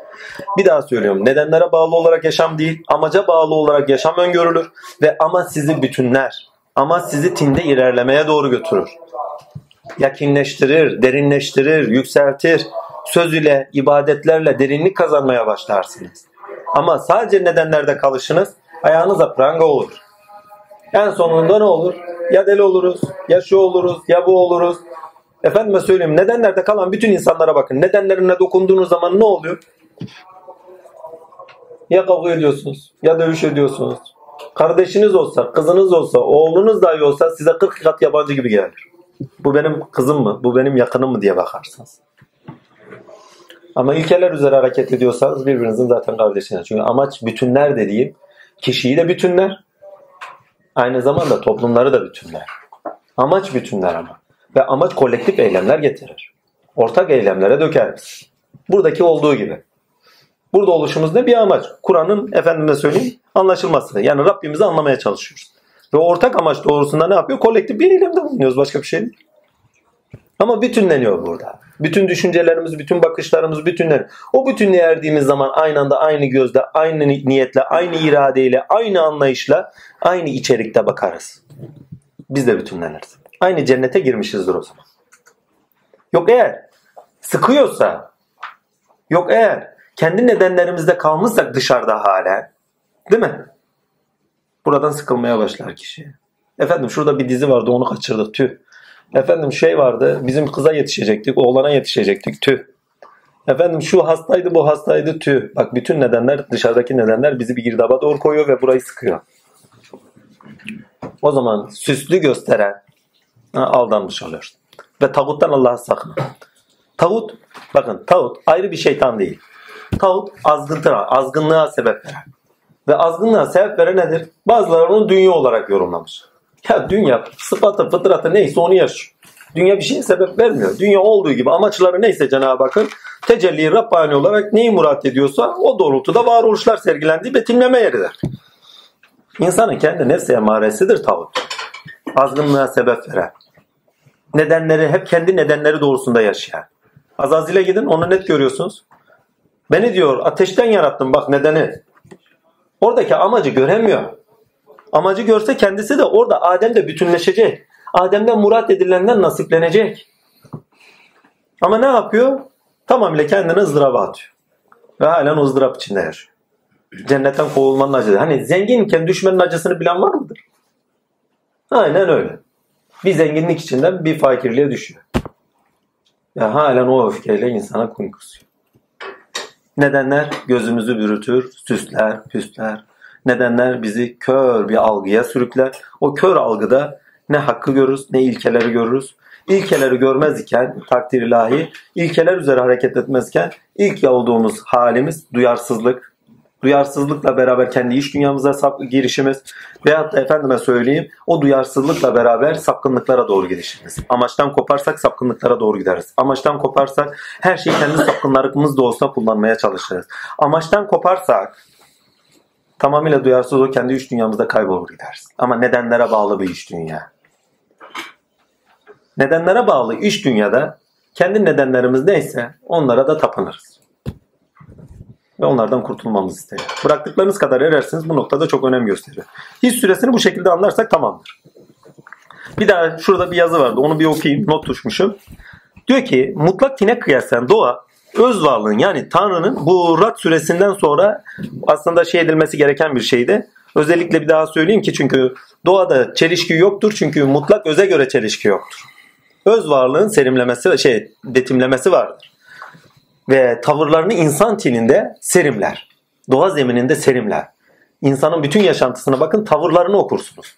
Bir daha söylüyorum. Nedenlere bağlı olarak yaşam değil, amaca bağlı olarak yaşam öngörülür ve ama sizi bütünler. Ama sizi tinde ilerlemeye doğru götürür. Yakinleştirir, derinleştirir, yükseltir. Söz ile, ibadetlerle derinlik kazanmaya başlarsınız. Ama sadece nedenlerde kalışınız ayağınıza pranga olur. En sonunda ne olur? Ya deli oluruz, ya şu oluruz, ya bu oluruz. Efendime söyleyeyim nedenlerde kalan bütün insanlara bakın. Nedenlerine dokunduğunuz zaman ne oluyor? Ya kavga ediyorsunuz, ya dövüş ediyorsunuz. Kardeşiniz olsa, kızınız olsa, oğlunuz dahi olsa size 40 kat yabancı gibi gelir. Bu benim kızım mı, bu benim yakınım mı diye bakarsınız. Ama ilkeler üzere hareket ediyorsanız birbirinizin zaten kardeşiniz. Çünkü amaç bütünler dediğim kişiyi de bütünler. Aynı zamanda toplumları da bütünler. Amaç bütünler ama. Ve amaç kolektif eylemler getirir. Ortak eylemlere dökeriz. Buradaki olduğu gibi. Burada oluşumuz ne? Bir amaç. Kur'an'ın efendime söyleyeyim anlaşılması. Yani Rabbimizi anlamaya çalışıyoruz. Ve ortak amaç doğrusunda ne yapıyor? Kolektif bir eylemde bulunuyoruz. Başka bir şey değil. Ama bütünleniyor burada. Bütün düşüncelerimiz, bütün bakışlarımız bütünler. O bütünlüğe erdiğimiz zaman aynı anda aynı gözle, aynı niyetle, aynı iradeyle, aynı anlayışla, aynı içerikte bakarız. Biz de bütünleniriz. Aynı cennete girmişizdir o zaman. Yok eğer sıkıyorsa yok eğer kendi nedenlerimizde kalmışsak dışarıda hala değil mi? Buradan sıkılmaya başlar kişi. Efendim şurada bir dizi vardı onu kaçırdık tüh. Efendim şey vardı bizim kıza yetişecektik oğlana yetişecektik tüh. Efendim şu hastaydı bu hastaydı tüh. Bak bütün nedenler dışarıdaki nedenler bizi bir girdaba doğru koyuyor ve burayı sıkıyor. O zaman süslü gösteren aldanmış oluyoruz. Ve tağuttan Allah'a sakın. Tağut, bakın tağut ayrı bir şeytan değil. Tağut azgıntıra, azgınlığa sebep veren. Ve azgınlığa sebep veren nedir? Bazıları onu dünya olarak yorumlamış. Ya dünya sıfatı, fıtratı neyse onu yaşıyor. Dünya bir şeye sebep vermiyor. Dünya olduğu gibi amaçları neyse Cenab-ı Hakk'ın tecelli Rabbani olarak neyi murat ediyorsa o doğrultuda varoluşlar sergilendiği betimleme yeridir. İnsanın kendi nefsi emaresidir tağut. Azgınlığa sebep veren. Nedenleri hep kendi nedenleri doğrusunda yaşayan. Azazil'e gidin onu net görüyorsunuz. Beni diyor ateşten yarattım bak nedeni. Oradaki amacı göremiyor. Amacı görse kendisi de orada Adem'de bütünleşecek. Adem'den murat edilenden nasiplenecek. Ama ne yapıyor? Tamamıyla kendini ızdıraba atıyor. Ve halen ızdırap içinde yaşıyor. Cennetten kovulmanın acısı. Hani zenginken düşmenin acısını bilen var mıdır? Aynen öyle. Bir zenginlik içinden bir fakirliğe düşüyor. Ya halen o öfkeyle insana kum kusuyor. Nedenler gözümüzü bürütür, süsler, püsler. Nedenler bizi kör bir algıya sürükler. O kör algıda ne hakkı görürüz ne ilkeleri görürüz. İlkeleri görmez iken takdir ilahi, ilkeler üzere hareket etmezken ilk olduğumuz halimiz duyarsızlık. Duyarsızlıkla beraber kendi iş dünyamıza sap girişimiz veyahut da efendime söyleyeyim o duyarsızlıkla beraber sapkınlıklara doğru gidişimiz. Amaçtan koparsak sapkınlıklara doğru gideriz. Amaçtan koparsak her şeyi kendi sapkınlarımız da olsa kullanmaya çalışırız. Amaçtan koparsak tamamıyla duyarsız o kendi iş dünyamızda kaybolur gideriz. Ama nedenlere bağlı bir iş dünya. Nedenlere bağlı iş dünyada kendi nedenlerimiz neyse onlara da tapınırız. Ve onlardan kurtulmamızı isterim. Bıraktıklarınız kadar erersiniz bu noktada çok önem gösteriyor. His süresini bu şekilde anlarsak tamamdır. Bir daha şurada bir yazı vardı onu bir okuyayım not düşmüşüm. Diyor ki mutlak tine kıyasen doğa öz varlığın yani Tanrı'nın bu Rad süresinden sonra aslında şey edilmesi gereken bir şeydi. Özellikle bir daha söyleyeyim ki çünkü doğada çelişki yoktur çünkü mutlak öze göre çelişki yoktur. Öz varlığın serimlemesi şey betimlemesi vardır. Ve tavırlarını insan tininde serimler. Doğa zemininde serimler. İnsanın bütün yaşantısına bakın tavırlarını okursunuz.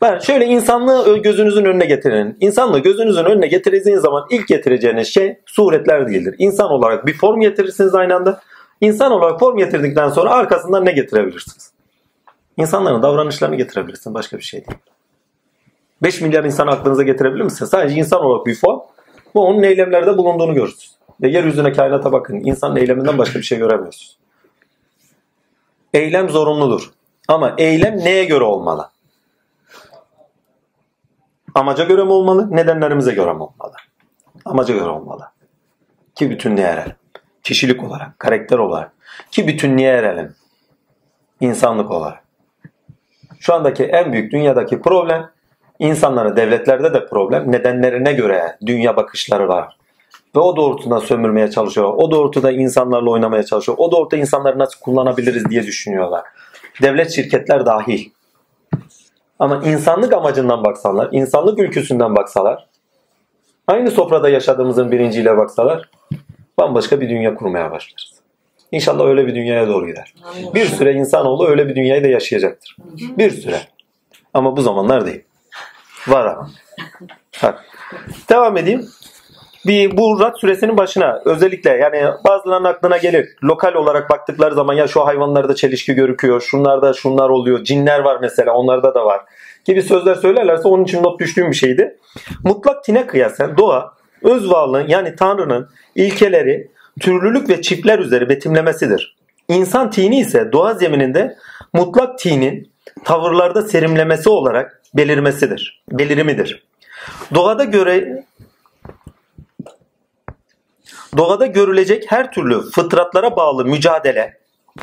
Ben şöyle insanlığı gözünüzün önüne getirin. İnsanlığı gözünüzün önüne getirdiğiniz zaman ilk getireceğiniz şey suretler değildir. İnsan olarak bir form getirirsiniz aynı anda. İnsan olarak form getirdikten sonra arkasından ne getirebilirsiniz? İnsanların davranışlarını getirebilirsiniz. Başka bir şey değil. 5 milyar insan aklınıza getirebilir misiniz? Sadece insan olarak bir form. Bu onun eylemlerde bulunduğunu görürsünüz. Ve yeryüzüne kainata bakın. İnsanın eyleminden başka bir şey göremiyorsunuz. Eylem zorunludur. Ama eylem neye göre olmalı? Amaca göre mi olmalı? Nedenlerimize göre mi olmalı? Amaca göre olmalı. Ki bütünlüğe erelim. Kişilik olarak, karakter olarak. Ki bütünlüğe erelim. İnsanlık olarak. Şu andaki en büyük dünyadaki problem insanlara devletlerde de problem nedenlerine göre dünya bakışları var. Ve o doğrultuda sömürmeye çalışıyor. O doğrultuda insanlarla oynamaya çalışıyor. O doğrultuda insanları nasıl kullanabiliriz diye düşünüyorlar. Devlet şirketler dahil. Ama insanlık amacından baksalar, insanlık ülküsünden baksalar, aynı sofrada yaşadığımızın birinciyle baksalar, bambaşka bir dünya kurmaya başlarız. İnşallah öyle bir dünyaya doğru gider. Bir süre insanoğlu öyle bir dünyayı da yaşayacaktır. Bir süre. Ama bu zamanlar değil. Var ama. Bak. Devam edeyim. Bir bu Rad süresinin başına özellikle yani bazılarının aklına gelir. Lokal olarak baktıkları zaman ya şu hayvanlarda çelişki görüküyor. Şunlarda şunlar oluyor. Cinler var mesela onlarda da var. Gibi sözler söylerlerse onun için not düştüğüm bir şeydi. Mutlak tine kıyasen doğa öz varlığın yani Tanrı'nın ilkeleri türlülük ve çiftler üzeri betimlemesidir. İnsan tini ise doğa zemininde mutlak tinin tavırlarda serimlemesi olarak belirmesidir. Belirimidir. Doğada göre doğada görülecek her türlü fıtratlara bağlı mücadele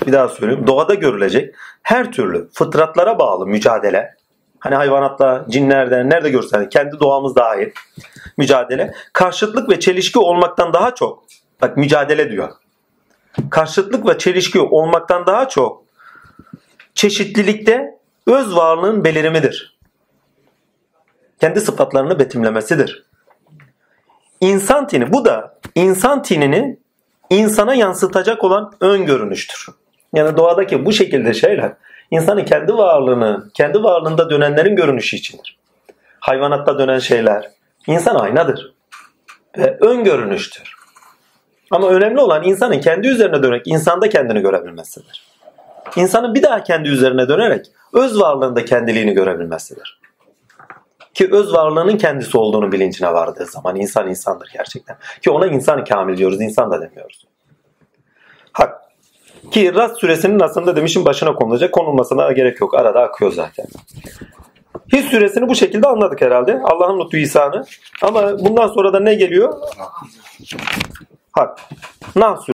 bir daha söyleyeyim. Doğada görülecek her türlü fıtratlara bağlı mücadele Hani hayvanatla, cinlerden nerede görsen kendi doğamız dahil mücadele. Karşıtlık ve çelişki olmaktan daha çok bak mücadele diyor. Karşıtlık ve çelişki olmaktan daha çok çeşitlilikte öz varlığın belirimidir. Kendi sıfatlarını betimlemesidir. İnsan tini bu da insan tinini insana yansıtacak olan ön görünüştür. Yani doğadaki bu şekilde şeyler insanın kendi varlığını, kendi varlığında dönenlerin görünüşü içindir. Hayvanatta dönen şeyler insan aynadır ve ön görünüştür. Ama önemli olan insanın kendi üzerine dönerek insanda kendini görebilmesidir. İnsanın bir daha kendi üzerine dönerek öz varlığında kendiliğini görebilmesidir. Ki öz varlığının kendisi olduğunu bilincine vardığı zaman insan insandır gerçekten. Ki ona insan kamil diyoruz, insan da demiyoruz. Hak. Ki Rast suresinin aslında demişim başına konulacak. Konulmasına gerek yok. Arada akıyor zaten. His suresini bu şekilde anladık herhalde. Allah'ın lütfu ihsanı. Ama bundan sonra da ne geliyor? Hak. Nah